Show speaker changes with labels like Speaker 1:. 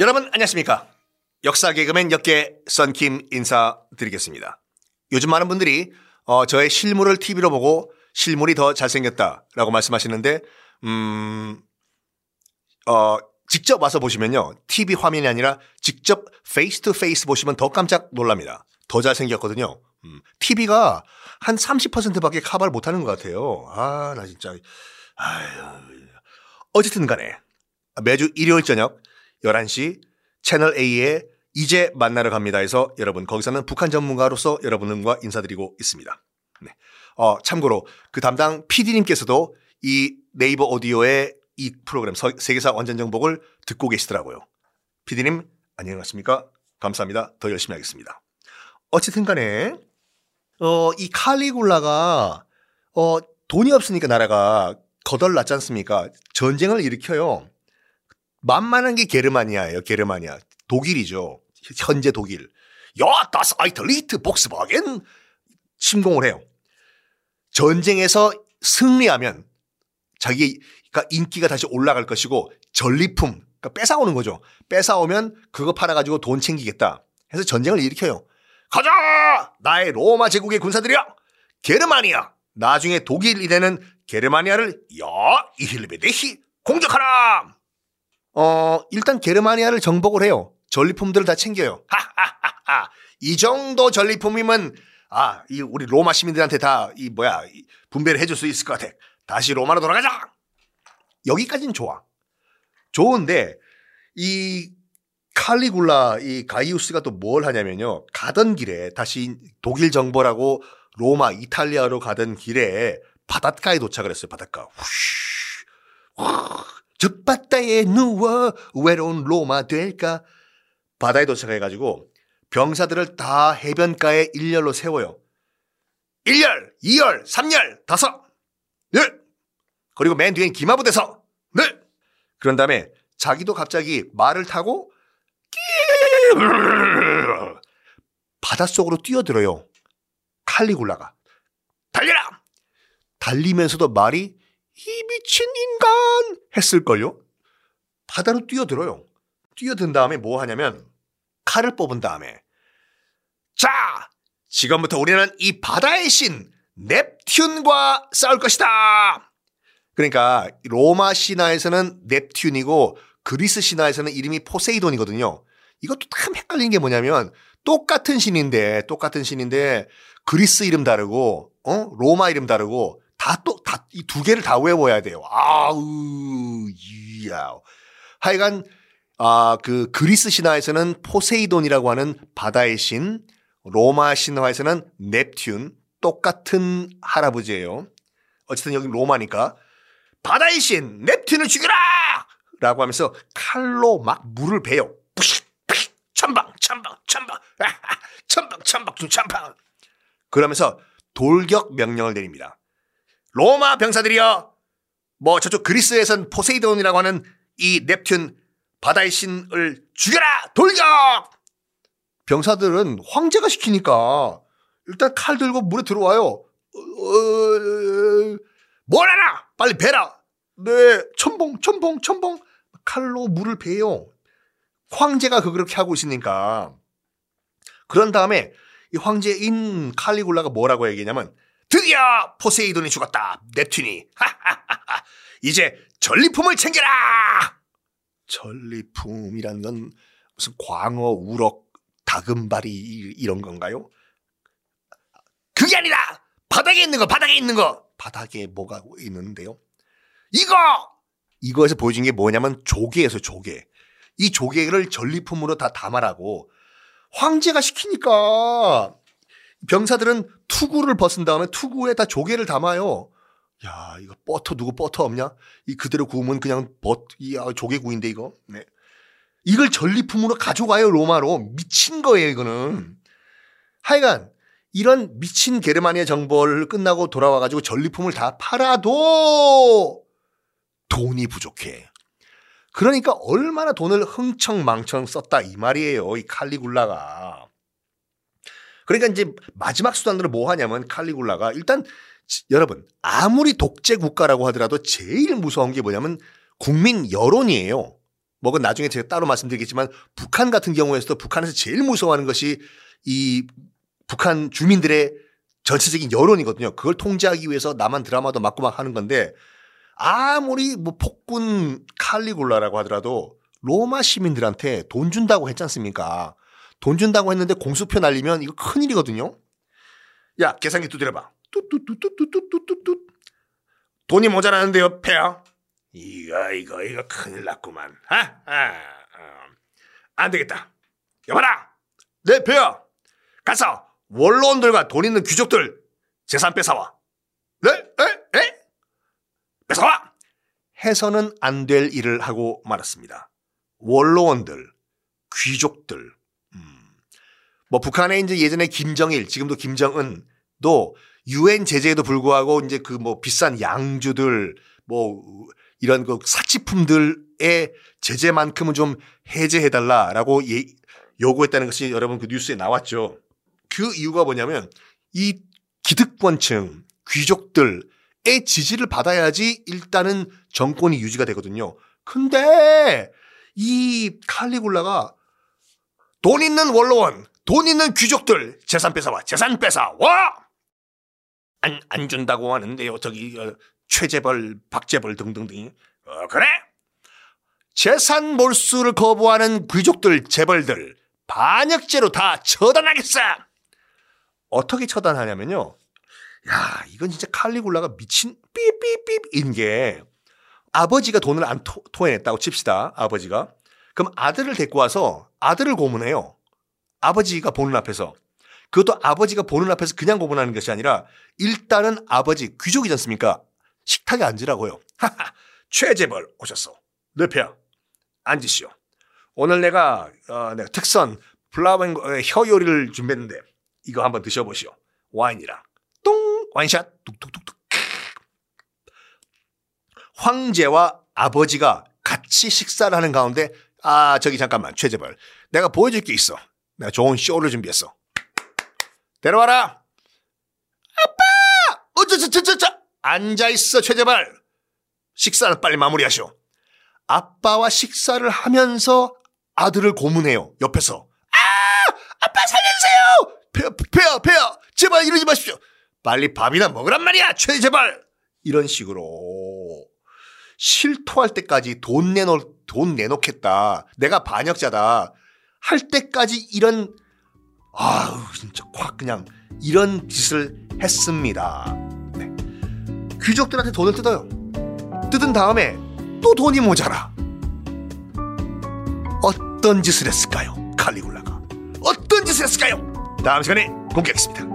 Speaker 1: 여러분 안녕하십니까? 역사 개그맨 역계 썬킴 인사드리겠습니다. 요즘 많은 분들이 어, 저의 실물을 TV로 보고 실물이 더 잘생겼다라고 말씀하시는데 음, 어, 직접 와서 보시면요. TV 화면이 아니라 직접 face to face 보시면 더 깜짝 놀랍니다. 더 잘생겼거든요. 음, TV가 한 30%밖에 커버를 못하는 것 같아요. 아, 나 진짜. 아유. 어쨌든 간에 매주 일요일 저녁 11시 채널 A에 이제 만나러 갑니다 해서 여러분 거기서는 북한 전문가로서 여러분과 인사드리고 있습니다. 네. 어, 참고로 그 담당 PD님께서도 이 네이버 오디오의 이 프로그램 세계사 완전 정복을 듣고 계시더라고요. PD님 안녕하십니까? 감사합니다. 더 열심히 하겠습니다. 어쨌든 간에 어, 이 칼리굴라가 어, 돈이 없으니까 나라가 거덜났지 않습니까? 전쟁을 일으켜요. 만만한 게 게르마니아예요. 게르마니아. 독일이죠. 현재 독일. 야, Das 아이트 리트 Volkswagen 침공을 해요. 전쟁에서 승리하면 자기가 인기가 다시 올라갈 것이고 전리품, 그러니까 뺏어오는 거죠. 뺏어오면 그거 팔아가지고 돈 챙기겠다. 해서 전쟁을 일으켜요. 가자! 나의 로마 제국의 군사들이야! 게르마니아! 나중에 독일이 되는 게르마니아를 야 이힐베데히 공격하라. 어 일단 게르마니아를 정복을 해요. 전리품들을 다 챙겨요. 하하하하. 이 정도 전리품이면 아, 이 우리 로마 시민들한테 다 이 뭐야 분배를 해줄 수 있을 것 같아. 다시 로마로 돌아가자. 여기까지는 좋아. 좋은데 이 칼리굴라 이 가이우스가 또 뭘 하냐면요. 가던 길에 다시 독일 정벌하고 로마 이탈리아로 가던 길에 바닷가에 도착을 했어요. 바닷가. 저 바다에 누워 외로운 로마 될까? 바다에 도착해가지고 병사들을 다 해변가에 일렬로 세워요. 1열, 2열, 3열, 다섯, 네. 그리고 맨 뒤엔 기마부대서, 네. 그런 다음에 자기도 갑자기 말을 타고 바닷속으로 뛰어들어요. 칼리굴라가. 달려라! 달리면서도 말이 이 미친 인간 했을걸요? 바다로 뛰어들어요. 뛰어든 다음에 뭐 하냐면 칼을 뽑은 다음에 자! 지금부터 우리는 이 바다의 신 넵튠과 싸울 것이다! 그러니까 로마 신화에서는 넵튠이고 그리스 신화에서는 이름이 포세이돈이거든요. 이것도 참 헷갈리는 게 뭐냐면 똑같은 신인데 똑같은 신인데 그리스 이름 다르고 어 로마 이름 다르고 다또다 이 두 개를 다 외워야 돼요. 아우 이야. 하여간 아 그 그리스 신화에서는 포세이돈이라고 하는 바다의 신, 로마 신화에서는 넵튠 똑같은 할아버지예요. 어쨌든 여기 로마니까 바다의 신 넵튠을 죽여라! 라고 하면서 칼로 막 물을 베요. 천방, 천방, 천방, 천방, 천방, 천방. 그러면서 돌격 명령을 내립니다. 로마 병사들이여, 뭐 저쪽 그리스에선 포세이돈이라고 하는 이 넵튠 바다의 신을 죽여라! 돌격! 병사들은 황제가 시키니까 일단 칼 들고 물에 들어와요. 어, 뭘 하나! 빨리 베라! 네, 첨봉, 첨봉, 첨봉. 칼로 물을 베요. 황제가 그렇게 하고 있으니까. 그런 다음에 이 황제인 칼리굴라가 뭐라고 얘기냐면 드디어 포세이돈이 죽었다. 넵튠이. 이제 전리품을 챙겨라. 전리품이란 건 무슨 광어, 우럭, 다금바리 이런 건가요? 그게 아니라 바닥에 있는 거, 바닥에 있는 거. 바닥에 뭐가 있는데요? 이거! 이거에서 보여준 게 뭐냐면 조개에서 조개. 이 조개를 전리품으로 다 담아라고 황제가 시키니까 병사들은 투구를 벗은 다음에 투구에 다 조개를 담아요. 야, 이거 버터 누구 버터 없냐? 이 그대로 구우면 그냥 버, 이 아, 조개구이인데 이거. 네. 이걸 전리품으로 가져가요 로마로 미친 거예요 이거는. 하여간 이런 미친 게르마니아 정벌을 끝나고 돌아와가지고 전리품을 다 팔아도 돈이 부족해. 그러니까 얼마나 돈을 흥청망청 썼다 이 말이에요. 이 칼리굴라가. 그러니까 이제 마지막 수단으로 뭐 하냐면 칼리굴라가 일단 여러분 아무리 독재 국가라고 하더라도 제일 무서운 게 뭐냐면 국민 여론이에요. 뭐 그건 나중에 제가 따로 말씀드리겠지만 북한 같은 경우에서도 북한에서 제일 무서워하는 것이 이 북한 주민들의 전체적인 여론이거든요. 그걸 통제하기 위해서 남한 드라마도 맞고 막 하는 건데 아무리 뭐 폭군 칼리굴라라고 하더라도 로마 시민들한테 돈 준다고 했지 않습니까? 돈 준다고 했는데 공수표 날리면 이거 큰일이거든요. 야, 계산기 두드려봐. 뚜뚜뚜뚜뚜뚜뚜뚜. 돈이 모자라는데요, 폐야. 이거, 이거, 이거 큰일 났구만. 아, 아, 아. 안 되겠다. 여봐라! 네, 폐야! 가서 원로원들과 돈 있는 귀족들 재산 뺏어와. 네? 에? 에? 뺏어와! 해서는 안 될 일을 하고 말았습니다. 원로원들, 귀족들, 음. 뭐 북한에 이제 예전에 김정일, 지금도 김정은도 유엔 제재에도 불구하고 이제 그 뭐 비싼 양주들, 뭐 이런 그 사치품들의 제재만큼은 좀 해제해달라라고 예, 요구했다는 것이 여러분 그 뉴스에 나왔죠. 그 이유가 뭐냐면 이 기득권층, 귀족들의 지지를 받아야지 일단은 정권이 유지가 되거든요. 근데 이 칼리굴라가 돈 있는 원로원, 돈 있는 귀족들 재산 뺏어와, 재산 뺏어와! 안, 안 준다고 하는데요. 저기, 어, 최재벌, 박재벌 등등등. 어, 그래? 재산 몰수를 거부하는 귀족들, 재벌들, 반역죄로 다 처단하겠어! 어떻게 처단하냐면요. 야, 이건 진짜 칼리굴라가 미친 삐삐삐인 게 아버지가 돈을 안 토, 토해냈다고 칩시다. 아버지가. 그럼 아들을 데리고 와서 아들을 고문해요. 아버지가 보는 앞에서. 그것도 아버지가 보는 앞에서 그냥 고문하는 것이 아니라 일단은 아버지 귀족이지 않습니까? 식탁에 앉으라고요. 하하, 최재벌 오셨어. 르페야 앉으시오. 오늘 내가 어, 내가 특선 플라밍고 혀 요리를 준비했는데 이거 한번 드셔보시오. 와인이랑 똥 와인샷 뚝뚝뚝뚝. 황제와 아버지가 같이 식사를 하는 가운데 아 저기 잠깐만 최재벌 내가 보여줄 게 있어. 내가 좋은 쇼를 준비했어. 데려와라. 아빠! 어쩌저쩌저쩌 앉아 있어 최재벌. 식사를 빨리 마무리하시오. 아빠와 식사를 하면서 아들을 고문해요. 옆에서. 아! 아빠 살려주세요! 폐야, 폐야, 폐야! 제발 이러지 마십시오. 빨리 밥이나 먹으란 말이야, 최제발! 이런 식으로. 실토할 때까지 돈 내놓, 돈 내놓겠다. 내가 반역자다. 할 때까지 이런, 아우, 진짜 확 그냥 이런 짓을 했습니다. 네. 귀족들한테 돈을 뜯어요. 뜯은 다음에 또 돈이 모자라. 어떤 짓을 했을까요? 칼리굴라가. 어떤 짓을 했을까요? 다음 시간에 공개하겠습니다.